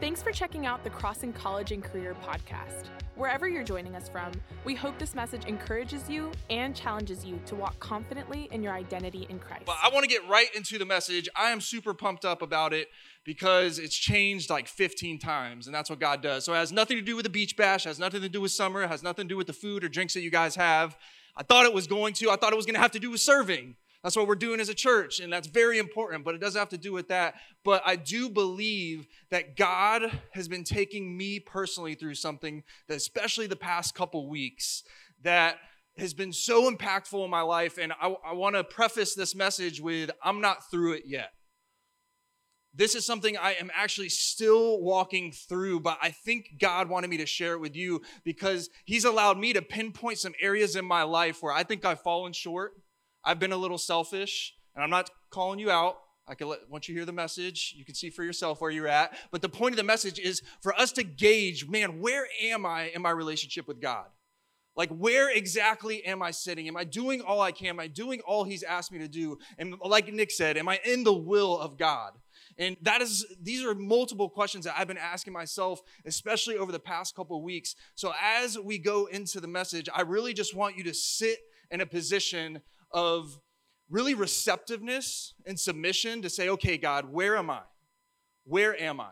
Thanks for checking out the Crossing College and Career podcast. Wherever you're joining us from, we hope this message encourages you and challenges you to walk confidently in your identity in Christ. But I want to get right into the message. I am super pumped up about it because it's changed like 15 times, and that's what God does. So it has nothing to do with the beach bash, has nothing to do with summer, has nothing to do with the food or drinks that you guys have. I thought it was going to. I thought it was going to have to do with serving. That's what we're doing as a church, and that's very important, but it doesn't have to do with that. But I do believe that God has been taking me personally through something that, especially the past couple weeks, that has been so impactful in my life. And I, I want to preface this message with I'm not through it yet. This is something I am actually still walking through, but I think God wanted me to share it with you because He's allowed me to pinpoint some areas in my life where I think I've fallen short I've been a little selfish, and I'm not calling you out. I can let once you hear the message, you can see for yourself where you're at. But the point of the message is for us to gauge, man, where am I in my relationship with God? Like, where exactly am I sitting? Am I doing all I can? Am I doing all He's asked me to do? And like Nick said, am I in the will of God? And that is, these are multiple questions that I've been asking myself, especially over the past couple weeks. So as we go into the message, I really just want you to sit in a position of really receptiveness and submission to say, okay, God, where am I? Where am I?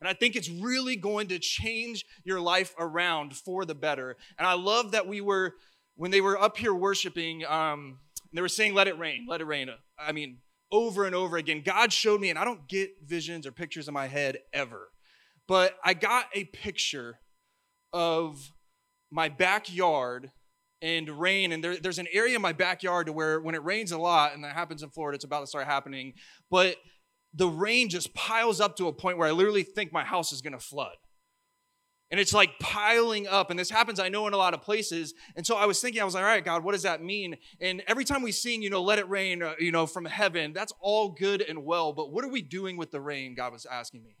And I think it's really going to change your life around for the better. And I love that we were, when they were up here worshiping, um, they were saying, let it rain, let it rain. I mean, over and over again. God showed me, and I don't get visions or pictures in my head ever, but I got a picture of my backyard and rain. And there, there's an area in my backyard to where when it rains a lot, and that happens in Florida, it's about to start happening, but the rain just piles up to a point where I literally think my house is gonna flood. And it's like piling up. And this happens, I know, in a lot of places. And so I was thinking, I was like, all right, God, what does that mean? And every time we sing, you know, let it rain, uh, you know, from heaven, that's all good and well. But what are we doing with the rain? God was asking me.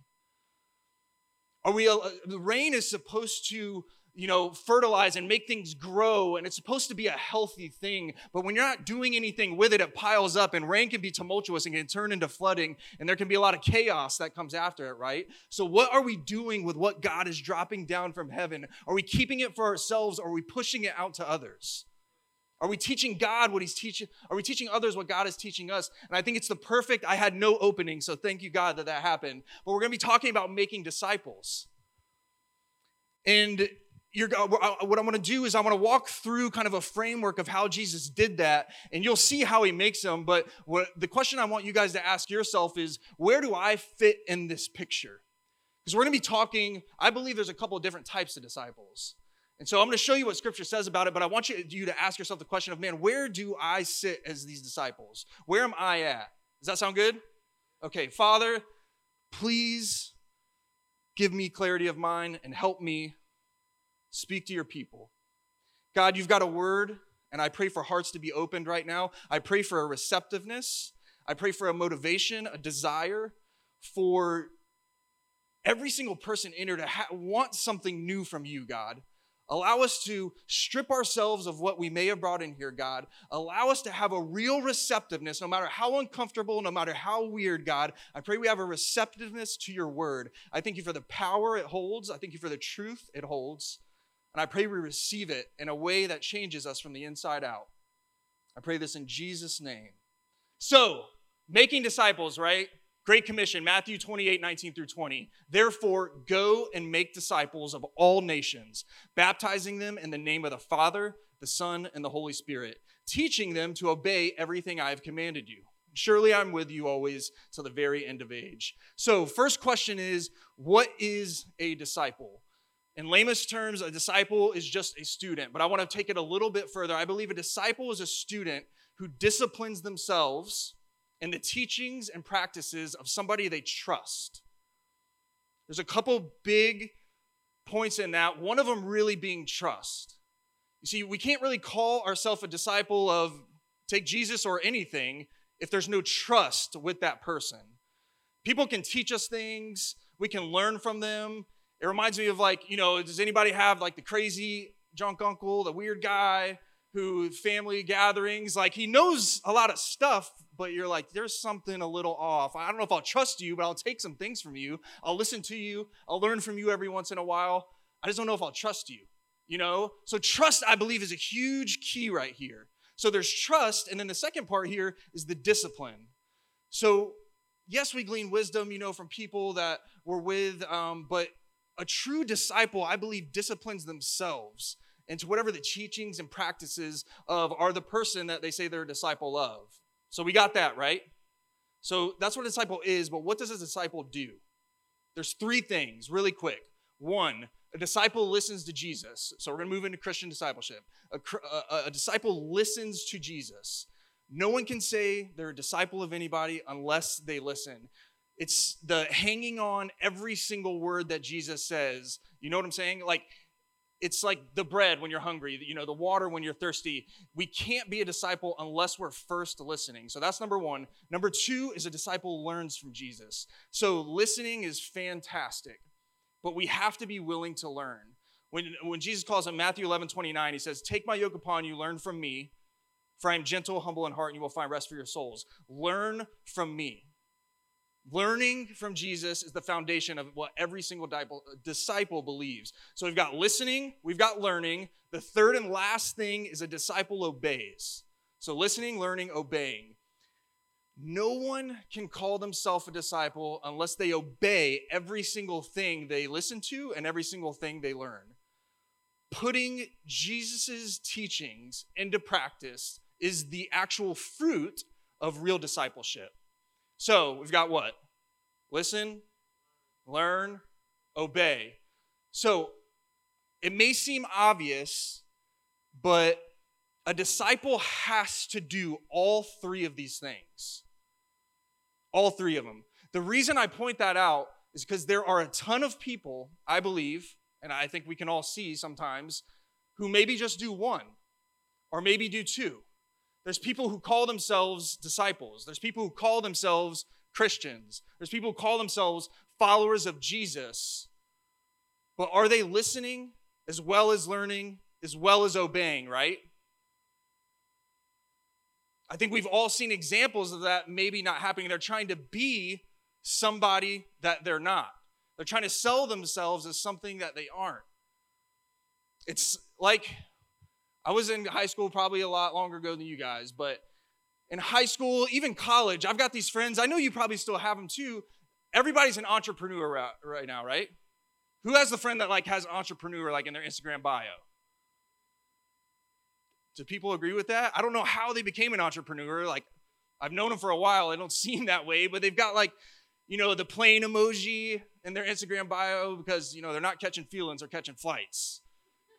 Are we, uh, the rain is supposed to you know, fertilize and make things grow, and it's supposed to be a healthy thing. But when you're not doing anything with it, it piles up, and rain can be tumultuous and can turn into flooding, and there can be a lot of chaos that comes after it, right? So, what are we doing with what God is dropping down from heaven? Are we keeping it for ourselves, or are we pushing it out to others? Are we teaching God what He's teaching? Are we teaching others what God is teaching us? And I think it's the perfect, I had no opening, so thank you, God, that that happened. But we're going to be talking about making disciples. And you're, uh, uh, what I want to do is I want to walk through kind of a framework of how Jesus did that, and you'll see how he makes them. But what, the question I want you guys to ask yourself is, where do I fit in this picture? Because we're going to be talking. I believe there's a couple of different types of disciples, and so I'm going to show you what Scripture says about it. But I want you, you to ask yourself the question of, man, where do I sit as these disciples? Where am I at? Does that sound good? Okay, Father, please give me clarity of mind and help me Speak to your people. God, you've got a word, and I pray for hearts to be opened right now. I pray for a receptiveness. I pray for a motivation, a desire for every single person in here to ha- want something new from you, God. Allow us to strip ourselves of what we may have brought in here, God. Allow us to have a real receptiveness, no matter how uncomfortable, no matter how weird, God. I pray we have a receptiveness to your word. I thank you for the power it holds. I thank you for the truth it holds. And I pray we receive it in a way that changes us from the inside out. I pray this in Jesus' name. So, making disciples, right? Great Commission, Matthew 28, 19 through 20. Therefore, go and make disciples of all nations, baptizing them in the name of the Father, the Son, and the Holy Spirit, teaching them to obey everything I have commanded you. Surely I'm with you always to the very end of age. So, first question is what is a disciple? In lamest terms, a disciple is just a student, but I want to take it a little bit further. I believe a disciple is a student who disciplines themselves in the teachings and practices of somebody they trust. There's a couple big points in that, one of them really being trust. You see, we can't really call ourselves a disciple of take Jesus or anything if there's no trust with that person. People can teach us things, we can learn from them, it reminds me of like, you know, does anybody have like the crazy drunk uncle, the weird guy? who family gatherings, like he knows a lot of stuff, but you're like, there's something a little off. I don't know if I'll trust you, but I'll take some things from you. I'll listen to you. I'll learn from you every once in a while. I just don't know if I'll trust you, you know? So trust, I believe, is a huge key right here. So there's trust, and then the second part here is the discipline. So yes, we glean wisdom, you know, from people that we're with, um, but a true disciple, I believe, disciplines themselves into whatever the teachings and practices of are the person that they say they're a disciple of. So we got that, right? So that's what a disciple is, but what does a disciple do? There's three things really quick. One, a disciple listens to Jesus. So we're going to move into Christian discipleship. A, a, a, disciple listens to Jesus. No one can say they're a disciple of anybody unless they listen. It's the hanging on every single word that Jesus says. You know what I'm saying? Like, it's like the bread when you're hungry, you know, the water when you're thirsty. We can't be a disciple unless we're first listening. So that's number one. Number two is a disciple learns from Jesus. So listening is fantastic, but we have to be willing to learn. When, when Jesus calls in Matthew 11, 29, he says, Take my yoke upon you, learn from me, for I am gentle, humble in heart, and you will find rest for your souls. Learn from me. Learning from Jesus is the foundation of what every single disciple believes. So we've got listening, we've got learning. The third and last thing is a disciple obeys. So listening, learning, obeying. No one can call themselves a disciple unless they obey every single thing they listen to and every single thing they learn. Putting Jesus' teachings into practice is the actual fruit of real discipleship. So we've got what? Listen, learn, obey. So it may seem obvious, but a disciple has to do all three of these things. All three of them. The reason I point that out is because there are a ton of people, I believe, and I think we can all see sometimes, who maybe just do one or maybe do two. There's people who call themselves disciples. There's people who call themselves Christians. There's people who call themselves followers of Jesus. But are they listening as well as learning, as well as obeying, right? I think we've all seen examples of that maybe not happening. They're trying to be somebody that they're not. They're trying to sell themselves as something that they aren't. It's like I was in high school probably a lot longer ago than you guys, but in high school, even college, I've got these friends. I know you probably still have them too. Everybody's an entrepreneur right now, right? Who has the friend that like has an entrepreneur like in their Instagram bio? Do people agree with that? I don't know how they became an entrepreneur. Like I've known them for a while. They don't seem that way, but they've got like, you know, the plane emoji in their Instagram bio because, you know, they're not catching feelings, they're catching flights.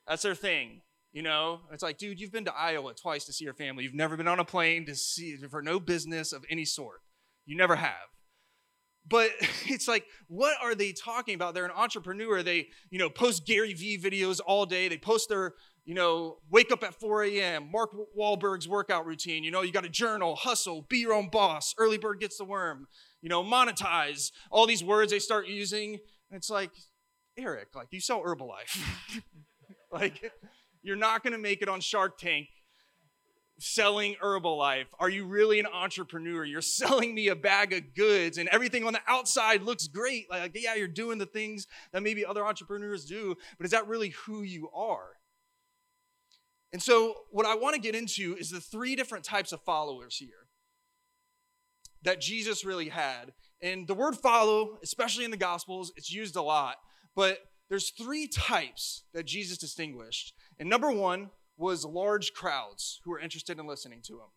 That's their thing. You know, it's like, dude, you've been to Iowa twice to see your family. You've never been on a plane to see for no business of any sort. You never have. But it's like, what are they talking about? They're an entrepreneur. They, you know, post Gary Vee videos all day. They post their, you know, wake up at 4 a.m., Mark Wahlberg's workout routine. You know, you got to journal, hustle, be your own boss, early bird gets the worm, you know, monetize, all these words they start using. And it's like, Eric, like you sell Herbalife. like, you're not going to make it on Shark Tank selling Herbalife. Are you really an entrepreneur? You're selling me a bag of goods and everything on the outside looks great. Like, yeah, you're doing the things that maybe other entrepreneurs do, but is that really who you are? And so, what I want to get into is the three different types of followers here that Jesus really had. And the word follow, especially in the Gospels, it's used a lot, but there's three types that Jesus distinguished. And number one was large crowds who were interested in listening to him.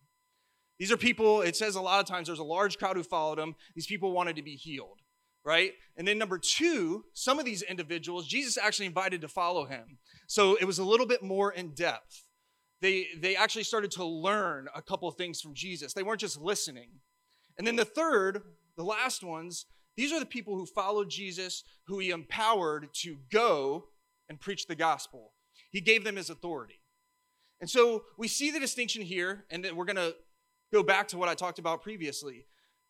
These are people, it says a lot of times there's a large crowd who followed him. These people wanted to be healed, right? And then number two, some of these individuals, Jesus actually invited to follow him. So it was a little bit more in depth. They, they actually started to learn a couple things from Jesus. They weren't just listening. And then the third, the last ones, these are the people who followed Jesus, who he empowered to go and preach the gospel. He gave them his authority. And so we see the distinction here, and we're going to go back to what I talked about previously.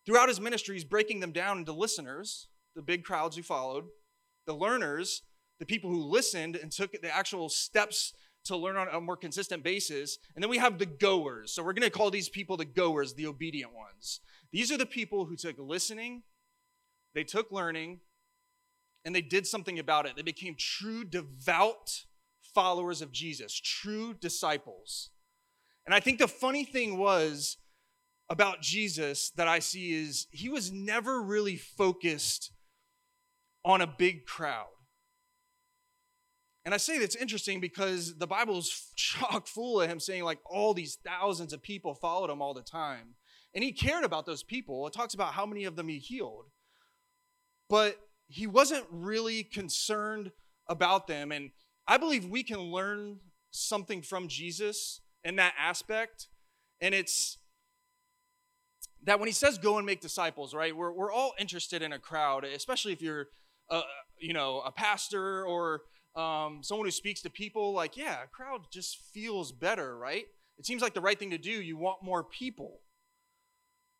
Throughout his ministry, he's breaking them down into listeners, the big crowds who followed, the learners, the people who listened and took the actual steps to learn on a more consistent basis. And then we have the goers. So we're going to call these people the goers, the obedient ones. These are the people who took listening, they took learning, and they did something about it. They became true, devout followers of Jesus, true disciples. And I think the funny thing was about Jesus that I see is he was never really focused on a big crowd. And I say that's interesting because the Bible is chock full of him saying, like, all these thousands of people followed him all the time. And he cared about those people. It talks about how many of them he healed. But he wasn't really concerned about them. And I believe we can learn something from Jesus in that aspect. And it's that when he says go and make disciples, right? We're, we're all interested in a crowd, especially if you're, a, you know, a pastor or um, someone who speaks to people. Like, yeah, a crowd just feels better, right? It seems like the right thing to do. You want more people.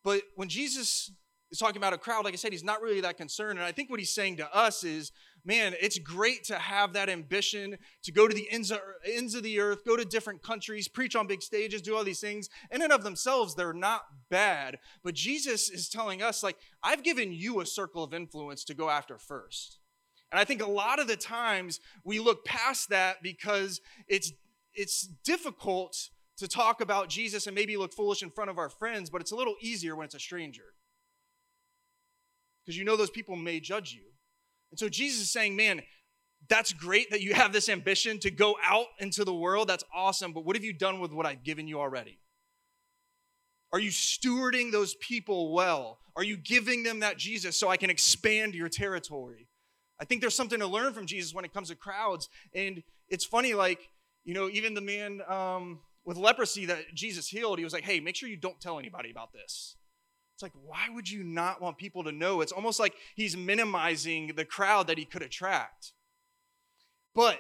But when Jesus is talking about a crowd, like I said, he's not really that concerned. And I think what he's saying to us is man, it's great to have that ambition to go to the ends of, ends of the earth, go to different countries, preach on big stages, do all these things. In and of themselves, they're not bad. But Jesus is telling us, like, I've given you a circle of influence to go after first. And I think a lot of the times we look past that because it's it's difficult to talk about Jesus and maybe look foolish in front of our friends, but it's a little easier when it's a stranger. Because you know those people may judge you. And so Jesus is saying, man, that's great that you have this ambition to go out into the world. That's awesome. But what have you done with what I've given you already? Are you stewarding those people well? Are you giving them that Jesus so I can expand your territory? I think there's something to learn from Jesus when it comes to crowds. And it's funny, like, you know, even the man um, with leprosy that Jesus healed, he was like, hey, make sure you don't tell anybody about this. It's like, why would you not want people to know? It's almost like he's minimizing the crowd that he could attract. But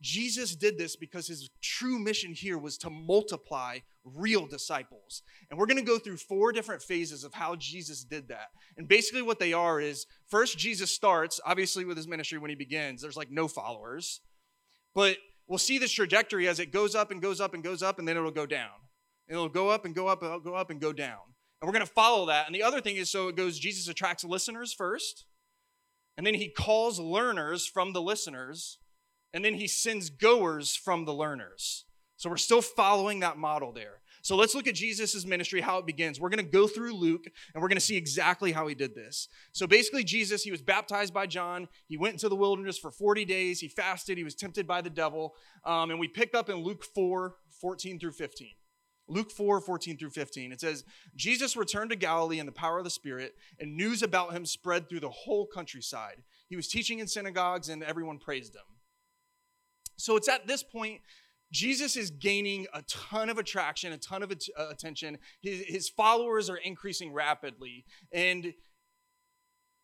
Jesus did this because his true mission here was to multiply real disciples. And we're going to go through four different phases of how Jesus did that. And basically, what they are is first, Jesus starts, obviously, with his ministry when he begins. There's like no followers. But we'll see this trajectory as it goes up and goes up and goes up, and then it'll go down. It'll go up and go up and go up and go down. And we're going to follow that. And the other thing is so it goes Jesus attracts listeners first, and then he calls learners from the listeners, and then he sends goers from the learners. So we're still following that model there. So let's look at Jesus' ministry, how it begins. We're going to go through Luke and we're going to see exactly how he did this. So basically, Jesus, he was baptized by John. He went into the wilderness for 40 days. He fasted. He was tempted by the devil. Um, and we pick up in Luke 4 14 through 15. Luke 4 14 through 15. It says, Jesus returned to Galilee in the power of the Spirit, and news about him spread through the whole countryside. He was teaching in synagogues, and everyone praised him. So it's at this point, Jesus is gaining a ton of attraction, a ton of uh, attention. His, his followers are increasing rapidly. And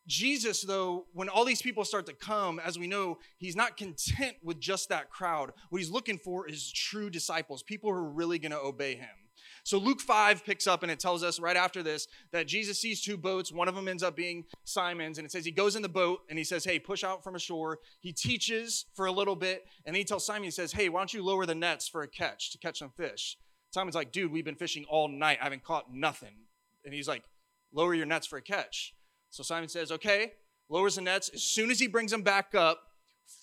Jesus, though, when all these people start to come, as we know, he's not content with just that crowd. What he's looking for is true disciples, people who are really going to obey him. So Luke 5 picks up and it tells us right after this that Jesus sees two boats. One of them ends up being Simon's. And it says he goes in the boat and he says, Hey, push out from ashore. He teaches for a little bit. And then he tells Simon, He says, Hey, why don't you lower the nets for a catch to catch some fish? Simon's like, Dude, we've been fishing all night. I haven't caught nothing. And he's like, Lower your nets for a catch. So Simon says, okay, lowers the nets. As soon as he brings them back up,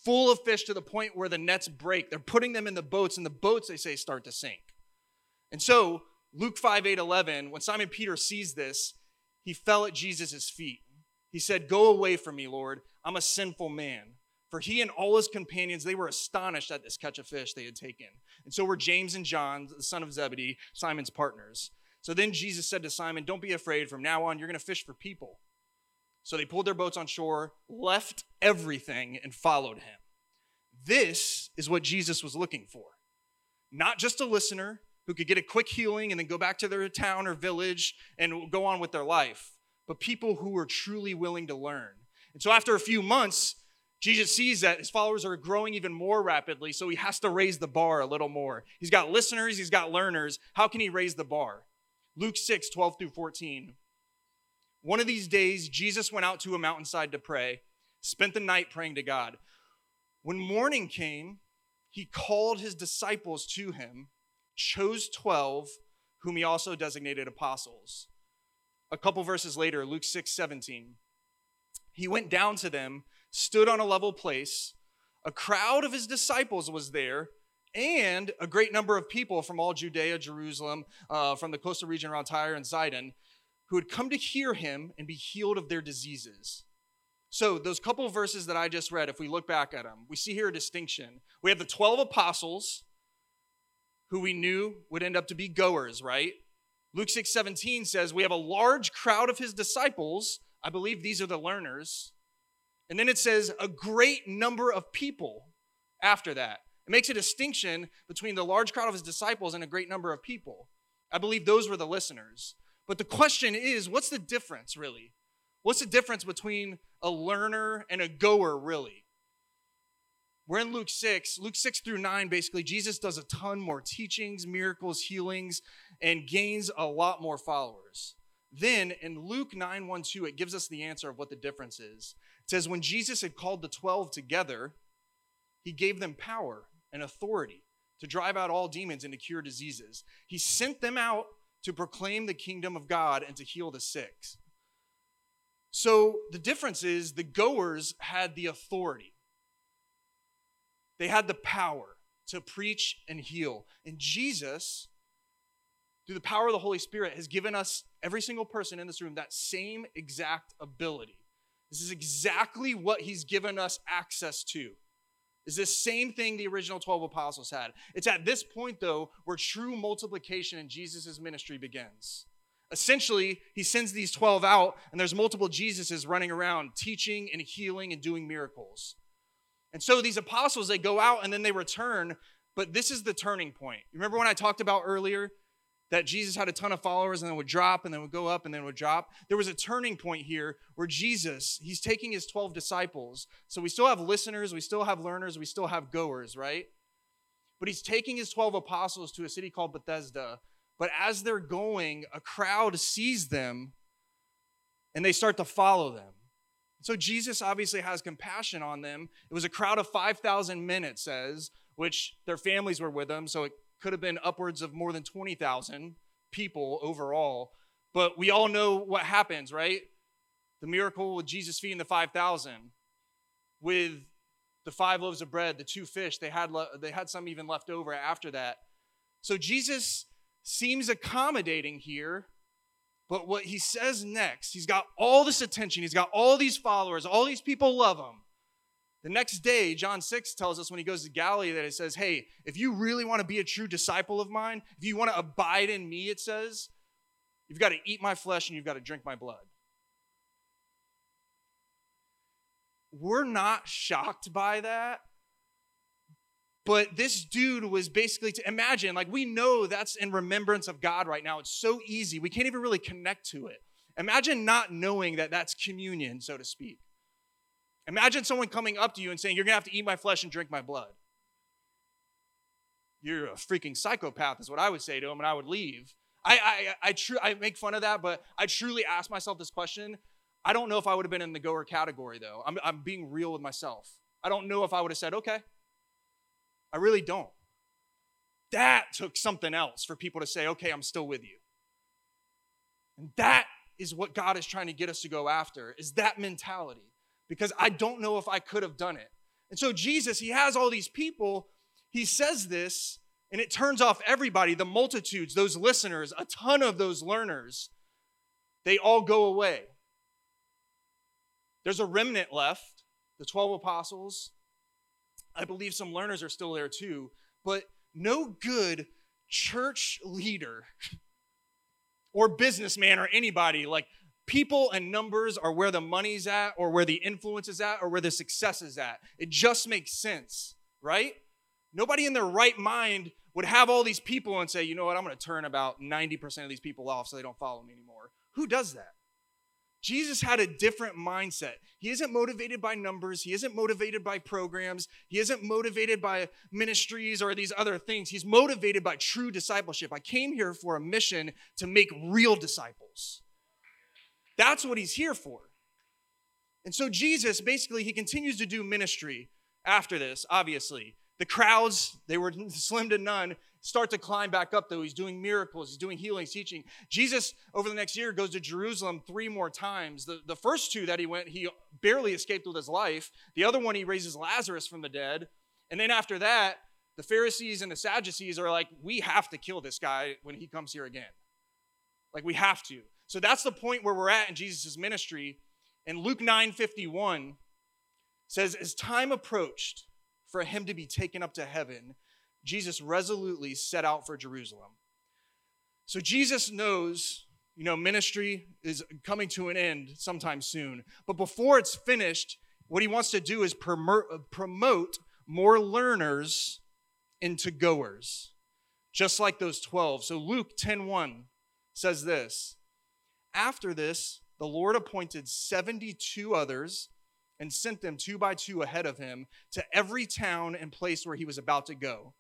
full of fish to the point where the nets break, they're putting them in the boats, and the boats, they say, start to sink. And so, Luke 5 8 11, when Simon Peter sees this, he fell at Jesus' feet. He said, Go away from me, Lord. I'm a sinful man. For he and all his companions, they were astonished at this catch of fish they had taken. And so were James and John, the son of Zebedee, Simon's partners. So then Jesus said to Simon, Don't be afraid. From now on, you're going to fish for people. So they pulled their boats on shore, left everything, and followed him. This is what Jesus was looking for. Not just a listener who could get a quick healing and then go back to their town or village and go on with their life, but people who were truly willing to learn. And so after a few months, Jesus sees that his followers are growing even more rapidly, so he has to raise the bar a little more. He's got listeners, he's got learners. How can he raise the bar? Luke 6, 12 through 14. One of these days, Jesus went out to a mountainside to pray, spent the night praying to God. When morning came, he called his disciples to him, chose 12, whom he also designated apostles. A couple verses later, Luke 6 17, he went down to them, stood on a level place. A crowd of his disciples was there, and a great number of people from all Judea, Jerusalem, uh, from the coastal region around Tyre and Sidon, who had come to hear him and be healed of their diseases. So, those couple verses that I just read, if we look back at them, we see here a distinction. We have the 12 apostles who we knew would end up to be goers, right? Luke 6 17 says, We have a large crowd of his disciples. I believe these are the learners. And then it says, a great number of people after that. It makes a distinction between the large crowd of his disciples and a great number of people. I believe those were the listeners. But the question is, what's the difference really? What's the difference between a learner and a goer, really? We're in Luke 6. Luke 6 through 9, basically, Jesus does a ton more teachings, miracles, healings, and gains a lot more followers. Then in Luke 9 1 2, it gives us the answer of what the difference is. It says, When Jesus had called the 12 together, he gave them power and authority to drive out all demons and to cure diseases. He sent them out to proclaim the kingdom of God and to heal the sick. So the difference is the goers had the authority, they had the power to preach and heal. And Jesus, through the power of the Holy Spirit, has given us, every single person in this room, that same exact ability. This is exactly what he's given us access to. Is this same thing the original 12 apostles had. It's at this point, though, where true multiplication in Jesus' ministry begins. Essentially, he sends these 12 out, and there's multiple Jesuses running around teaching and healing and doing miracles. And so these apostles, they go out and then they return, but this is the turning point. Remember when I talked about earlier that Jesus had a ton of followers and then would drop and then would go up and then would drop? There was a turning point here where Jesus, he's taking his 12 disciples. So we still have listeners, we still have learners, we still have goers, right? But he's taking his 12 apostles to a city called Bethsaida but as they're going, a crowd sees them and they start to follow them. So Jesus obviously has compassion on them. It was a crowd of 5,000 men, it says, which their families were with them. So it could have been upwards of more than 20,000 people overall. But we all know what happens, right? The miracle with Jesus feeding the 5,000, with the five loaves of bread, the two fish, they had, they had some even left over after that. So Jesus seems accommodating here, but what he says next, he's got all this attention, he's got all these followers, all these people love him. The next day, John 6 tells us when he goes to Galilee that it says, Hey, if you really want to be a true disciple of mine, if you want to abide in me, it says, you've got to eat my flesh and you've got to drink my blood. We're not shocked by that but this dude was basically to imagine, like, we know that's in remembrance of God right now. It's so easy. We can't even really connect to it. Imagine not knowing that that's communion, so to speak. Imagine someone coming up to you and saying, You're going to have to eat my flesh and drink my blood. You're a freaking psychopath, is what I would say to him, and I would leave. I, I, I, tr- I make fun of that, but I truly ask myself this question. I don't know if I would have been in the goer category, though. I'm, I'm being real with myself. I don't know if I would have said, Okay, I really don't. That took something else for people to say, okay, I'm still with you. And that is what God is trying to get us to go after, is that mentality. Because I don't know if I could have done it. And so Jesus, he has all these people, he says this, and it turns off everybody, the multitudes, those listeners, a ton of those learners, they all go away. There's a remnant left, the 12 apostles, I believe some learners are still there too, but no good church leader or businessman or anybody like people and numbers are where the money's at or where the influence is at or where the success is at. It just makes sense, right? Nobody in their right mind would have all these people and say, you know what, I'm going to turn about 90% of these people off so they don't follow me anymore. Who does that? Jesus had a different mindset. He isn't motivated by numbers. He isn't motivated by programs. He isn't motivated by ministries or these other things. He's motivated by true discipleship. I came here for a mission to make real disciples. That's what he's here for. And so, Jesus basically, he continues to do ministry after this, obviously. The crowds, they were slim to none, start to climb back up, though. He's doing miracles, he's doing healings, teaching. Jesus, over the next year, goes to Jerusalem three more times. The, the first two that he went, he barely escaped with his life. The other one, he raises Lazarus from the dead. And then after that, the Pharisees and the Sadducees are like, we have to kill this guy when he comes here again. Like, we have to. So that's the point where we're at in Jesus' ministry. And Luke 9 51 says, As time approached for him to be taken up to heaven, Jesus resolutely set out for Jerusalem. So Jesus knows, you know, ministry is coming to an end sometime soon. But before it's finished, what he wants to do is promote more learners into goers, just like those 12. So Luke 10:1 says this, after this, the Lord appointed 72 others and sent them two by two ahead of him to every town and place where he was about to go.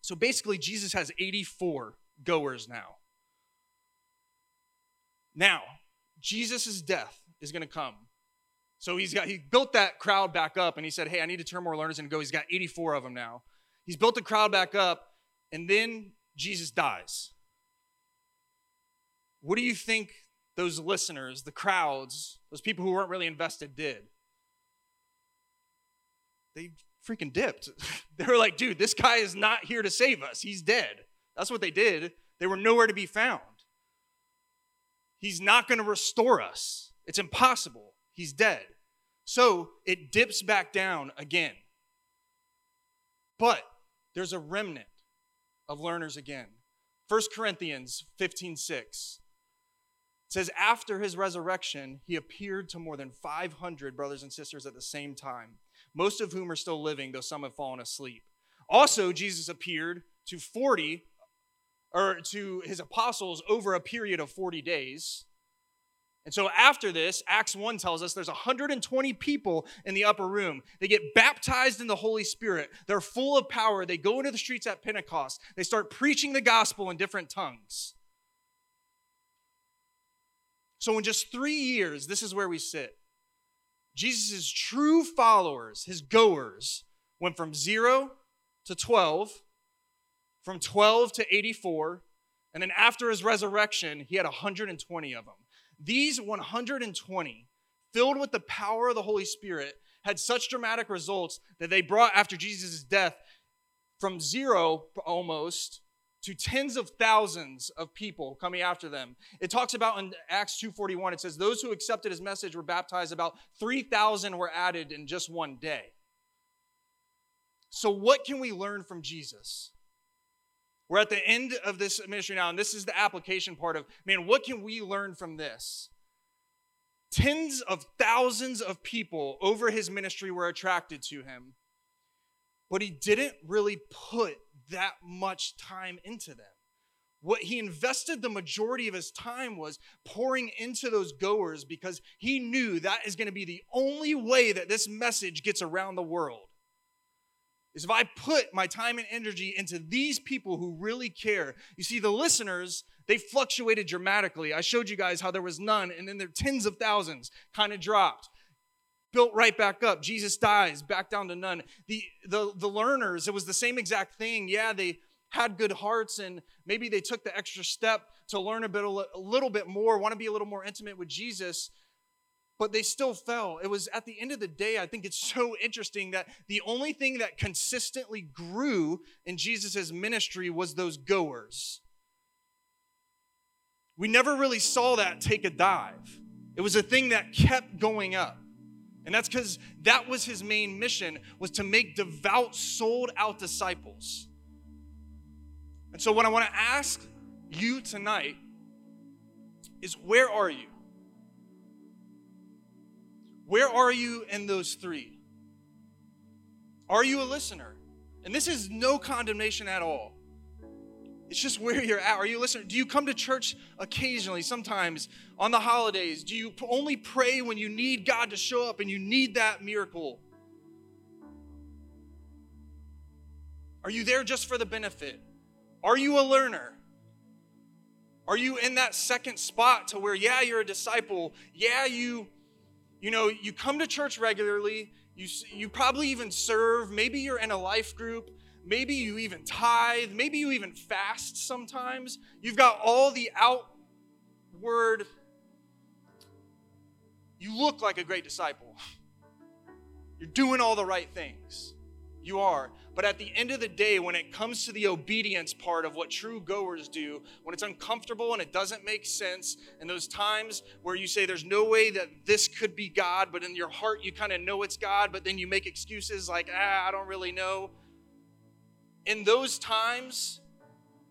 So basically, Jesus has 84 goers now. Now, Jesus' death is going to come. So he's got he built that crowd back up and he said, Hey, I need to turn more learners and go. He's got 84 of them now. He's built the crowd back up, and then Jesus dies. What do you think those listeners, the crowds, those people who weren't really invested did? They freaking dipped. they were like, dude, this guy is not here to save us. He's dead. That's what they did. They were nowhere to be found. He's not going to restore us. It's impossible. He's dead. So it dips back down again. But there's a remnant of learners again. 1 Corinthians 15 6 says, After his resurrection, he appeared to more than 500 brothers and sisters at the same time, most of whom are still living, though some have fallen asleep. Also, Jesus appeared to 40 or to his apostles over a period of 40 days. And so after this, Acts 1 tells us there's 120 people in the upper room. They get baptized in the Holy Spirit. They're full of power. They go into the streets at Pentecost. They start preaching the gospel in different tongues. So, in just three years, this is where we sit. Jesus' true followers, his goers, went from zero to 12, from 12 to 84, and then after his resurrection, he had 120 of them. These 120, filled with the power of the Holy Spirit, had such dramatic results that they brought, after Jesus' death, from zero almost to tens of thousands of people coming after them. It talks about in Acts 2:41 it says those who accepted his message were baptized about 3000 were added in just one day. So what can we learn from Jesus? We're at the end of this ministry now and this is the application part of man what can we learn from this? Tens of thousands of people over his ministry were attracted to him. But he didn't really put that much time into them. What he invested the majority of his time was pouring into those goers because he knew that is going to be the only way that this message gets around the world. Is if I put my time and energy into these people who really care. You see, the listeners, they fluctuated dramatically. I showed you guys how there was none, and then there tens of thousands kind of dropped built right back up. Jesus dies, back down to none. The, the, the learners, it was the same exact thing. Yeah, they had good hearts and maybe they took the extra step to learn a bit a little bit more, want to be a little more intimate with Jesus, but they still fell. It was at the end of the day, I think it's so interesting that the only thing that consistently grew in Jesus' ministry was those goers. We never really saw that take a dive. It was a thing that kept going up. And that's because that was his main mission was to make devout, sold out disciples. And so what I want to ask you tonight is where are you? Where are you in those three? Are you a listener? And this is no condemnation at all. It's just where you're at. Are you listening? Do you come to church occasionally, sometimes on the holidays? Do you only pray when you need God to show up and you need that miracle? Are you there just for the benefit? Are you a learner? Are you in that second spot to where yeah, you're a disciple. Yeah, you you know, you come to church regularly You, you probably even serve. Maybe you're in a life group. Maybe you even tithe. Maybe you even fast sometimes. You've got all the outward. You look like a great disciple. You're doing all the right things. You are. But at the end of the day, when it comes to the obedience part of what true goers do, when it's uncomfortable and it doesn't make sense, and those times where you say there's no way that this could be God, but in your heart you kind of know it's God, but then you make excuses like, ah, I don't really know. In those times,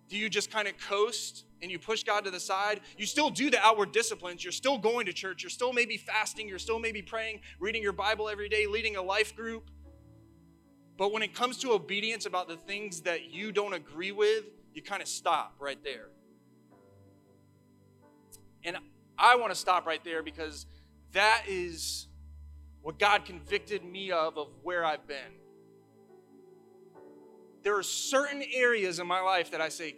do you just kind of coast and you push God to the side? You still do the outward disciplines. You're still going to church. You're still maybe fasting. You're still maybe praying, reading your Bible every day, leading a life group. But when it comes to obedience about the things that you don't agree with, you kind of stop right there. And I want to stop right there because that is what God convicted me of, of where I've been. There are certain areas in my life that I say,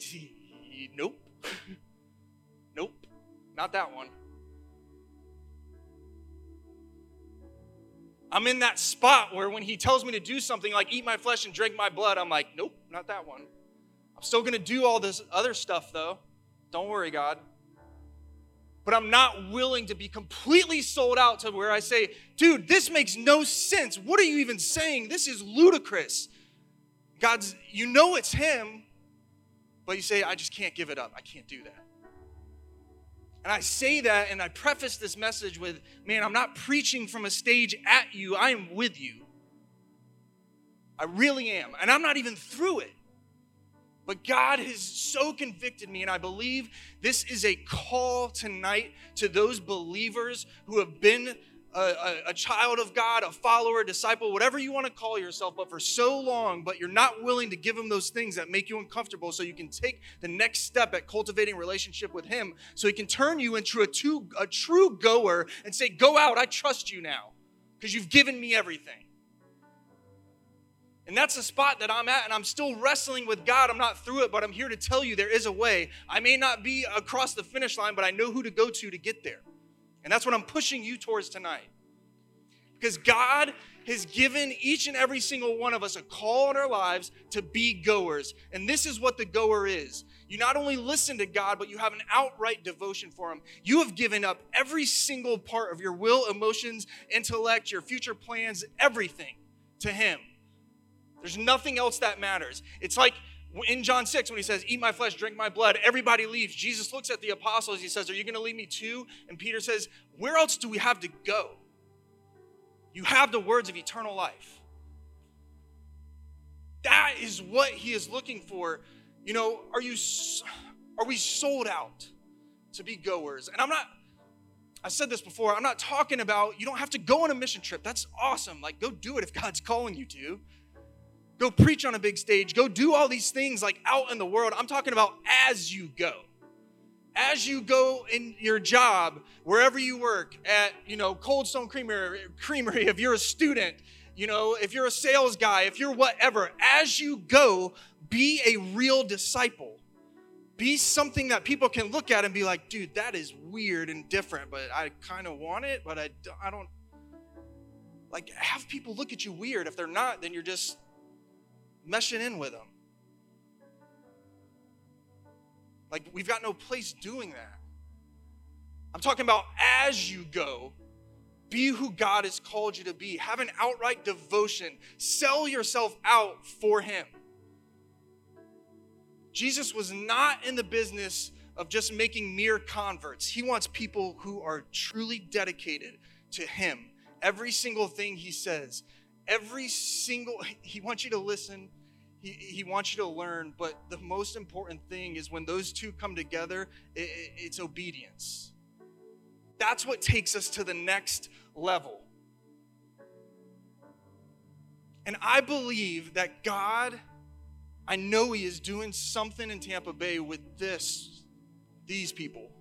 nope, nope, not that one. I'm in that spot where when he tells me to do something like eat my flesh and drink my blood, I'm like, nope, not that one. I'm still going to do all this other stuff though. Don't worry, God. But I'm not willing to be completely sold out to where I say, dude, this makes no sense. What are you even saying? This is ludicrous. God's, you know it's Him, but you say, I just can't give it up. I can't do that. And I say that and I preface this message with, man, I'm not preaching from a stage at you, I am with you. I really am. And I'm not even through it. But God has so convicted me, and I believe this is a call tonight to those believers who have been a, a, a, child of God, a follower, disciple, whatever you want to call yourself, but for so long, but you're not willing to give him those things that make you uncomfortable so you can take the next step at cultivating relationship with him so he can turn you into a, two, a true goer and say, Go out, I trust you now because you've given me everything. And that's the spot that I'm at, and I'm still wrestling with God. I'm not through it, but I'm here to tell you there is a way. I may not be across the finish line, but I know who to go to to get there. And that's what I'm pushing you towards tonight. Because God has given each and every single one of us a call in our lives to be goers. And this is what the goer is. You not only listen to God, but you have an outright devotion for Him. You have given up every single part of your will, emotions, intellect, your future plans, everything to Him. There's nothing else that matters. It's like in John 6, when he says, Eat my flesh, drink my blood, everybody leaves. Jesus looks at the apostles. He says, Are you going to leave me too? And Peter says, Where else do we have to go? You have the words of eternal life. That is what he is looking for. You know, are you are we sold out to be goers? And I'm not I said this before, I'm not talking about you don't have to go on a mission trip. That's awesome. Like go do it if God's calling you to go preach on a big stage, go do all these things like out in the world. I'm talking about as you go. As you go in your job, wherever you work, at you know Cold Stone Creamery, Creamery, if you're a student, you know, if you're a sales guy, if you're whatever, as you go, be a real disciple. Be something that people can look at and be like, dude, that is weird and different, but I kind of want it, but I, I don't. Like, have people look at you weird. If they're not, then you're just meshing in with them. Like, we've got no place doing that. I'm talking about as you go, be who God has called you to be. Have an outright devotion. Sell yourself out for Him. Jesus was not in the business of just making mere converts. He wants people who are truly dedicated to Him. Every single thing He says, every single, He wants you to listen he, he wants you to learn, but the most important thing is when those two come together, it, it's obedience. That's what takes us to the next level. And I believe that God, I know He is doing something in Tampa Bay with this, these people.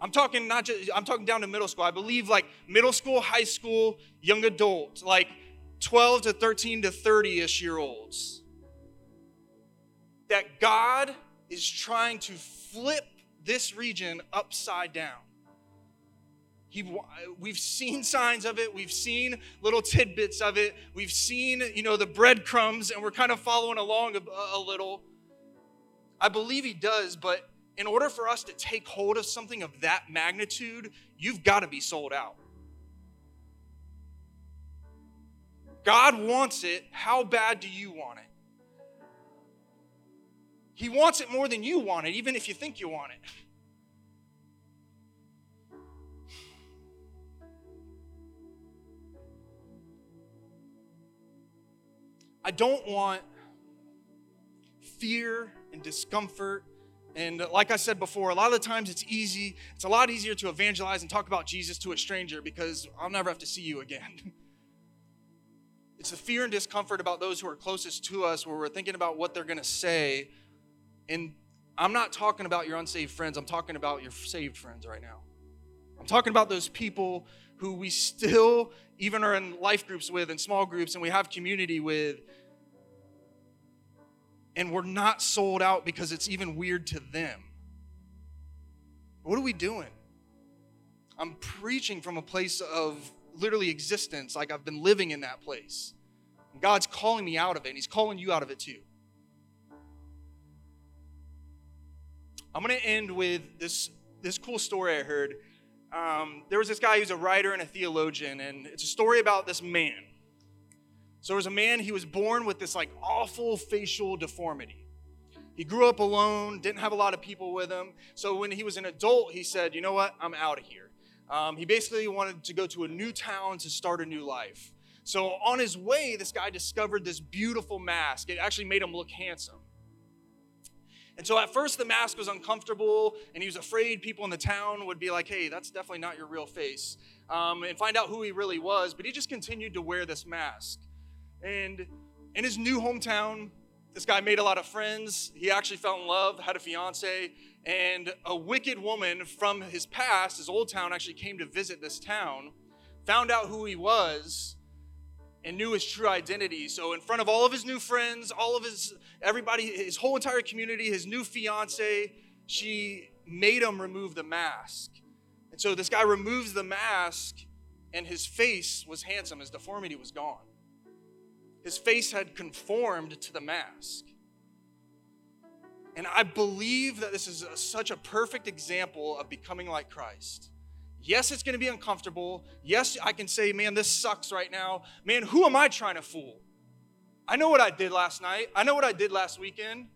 I'm talking not just, I'm talking down to middle school. I believe like middle school, high school, young adult, like 12 to 13 to 30 ish year olds. That God is trying to flip this region upside down. He, we've seen signs of it. We've seen little tidbits of it. We've seen, you know, the breadcrumbs, and we're kind of following along a, a little. I believe he does, but in order for us to take hold of something of that magnitude, you've got to be sold out. God wants it. How bad do you want it? He wants it more than you want it, even if you think you want it. I don't want fear and discomfort. And like I said before, a lot of the times it's easy, it's a lot easier to evangelize and talk about Jesus to a stranger because I'll never have to see you again. It's the fear and discomfort about those who are closest to us where we're thinking about what they're going to say. And I'm not talking about your unsaved friends, I'm talking about your saved friends right now. I'm talking about those people who we still even are in life groups with and small groups and we have community with. And we're not sold out because it's even weird to them. What are we doing? I'm preaching from a place of literally existence, like I've been living in that place. And God's calling me out of it, and He's calling you out of it too. I'm going to end with this, this cool story I heard. Um, there was this guy who's a writer and a theologian, and it's a story about this man. So there was a man, he was born with this like awful facial deformity. He grew up alone, didn't have a lot of people with him. So when he was an adult, he said, You know what? I'm out of here. Um, he basically wanted to go to a new town to start a new life. So on his way, this guy discovered this beautiful mask. It actually made him look handsome. And so at first, the mask was uncomfortable, and he was afraid people in the town would be like, hey, that's definitely not your real face, um, and find out who he really was. But he just continued to wear this mask. And in his new hometown, this guy made a lot of friends. He actually fell in love, had a fiance, and a wicked woman from his past, his old town, actually came to visit this town, found out who he was, and knew his true identity. So, in front of all of his new friends, all of his, everybody, his whole entire community, his new fiance, she made him remove the mask. And so, this guy removes the mask, and his face was handsome. His deformity was gone. His face had conformed to the mask. And I believe that this is a, such a perfect example of becoming like Christ. Yes, it's going to be uncomfortable. Yes, I can say, man, this sucks right now. Man, who am I trying to fool? I know what I did last night. I know what I did last weekend.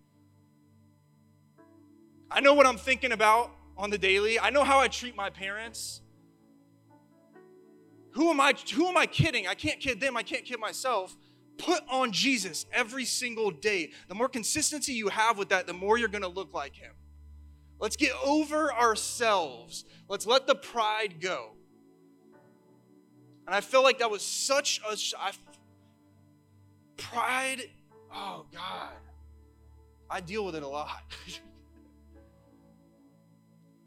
I know what I'm thinking about on the daily. I know how I treat my parents. Who am I who am I kidding? I can't kid them. I can't kid myself. Put on Jesus every single day. The more consistency you have with that, the more you're going to look like him. Let's get over ourselves. Let's let the pride go. And I feel like that was such a I, pride. Oh God, I deal with it a lot.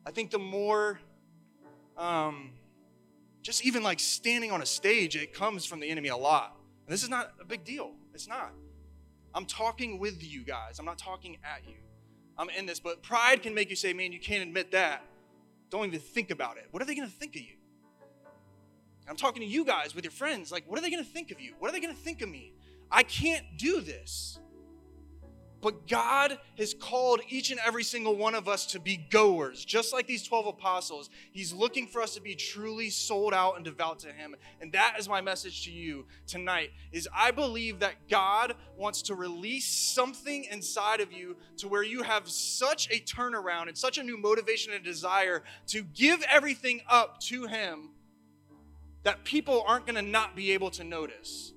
I think the more, um, just even like standing on a stage, it comes from the enemy a lot. This is not a big deal. It's not. I'm talking with you guys, I'm not talking at you. I'm in this, but pride can make you say, man, you can't admit that. Don't even think about it. What are they going to think of you? I'm talking to you guys with your friends. Like, what are they going to think of you? What are they going to think of me? I can't do this. But God has called each and every single one of us to be goers, just like these 12 apostles. He's looking for us to be truly sold out and devout to him. And that is my message to you tonight is I believe that God wants to release something inside of you to where you have such a turnaround and such a new motivation and desire to give everything up to him that people aren't going to not be able to notice.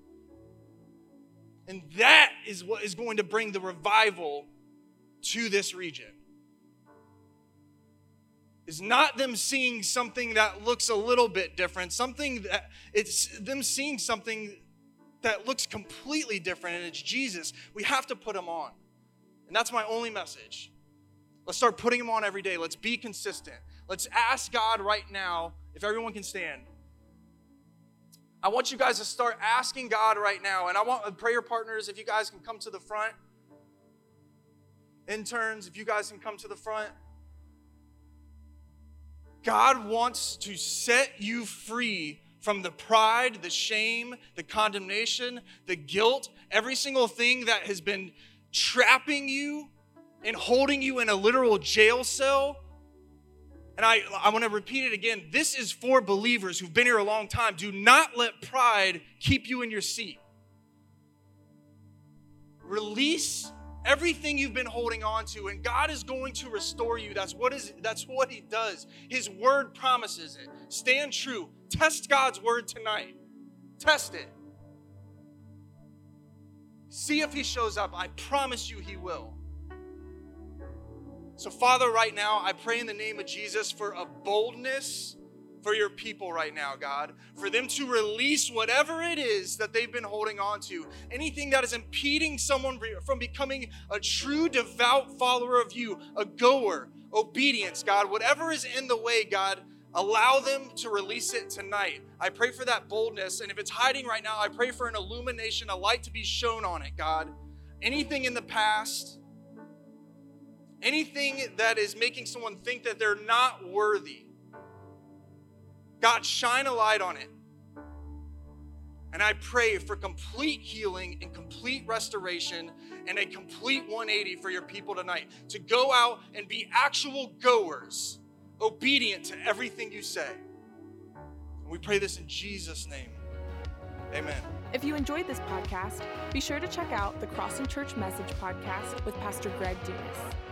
And that is what is going to bring the revival to this region. Is not them seeing something that looks a little bit different, something that it's them seeing something that looks completely different, and it's Jesus. We have to put him on. And that's my only message. Let's start putting him on every day. Let's be consistent. Let's ask God right now, if everyone can stand, I want you guys to start asking God right now. And I want uh, prayer partners, if you guys can come to the front. Interns, if you guys can come to the front. God wants to set you free from the pride, the shame, the condemnation, the guilt, every single thing that has been trapping you and holding you in a literal jail cell. And I, I want to repeat it again. This is for believers who've been here a long time. Do not let pride keep you in your seat. Release everything you've been holding on to and god is going to restore you. That's what is that's what he does. His word promises it. Stand true. Test god's word tonight. Test it. See if he shows up. I promise you he will so father right now i pray in the name of jesus for a boldness for your people right now, God, for them to release whatever it is that they've been holding on to, anything that is impeding someone from becoming a true devout follower of you, a goer, obedience, God, whatever is in the way, God, allow them to release it tonight. I pray for that boldness, and if it's hiding right now, I pray for an illumination, a light to be shown on it, God. Anything in the past, anything that is making someone think that they're not worthy God, shine a light on it. And I pray for complete healing and complete restoration and a complete 180 for your people tonight to go out and be actual goers, obedient to everything you say. And we pray this in Jesus' name. Amen. If you enjoyed this podcast, be sure to check out the Crossing Church Message podcast with Pastor Greg Dumas.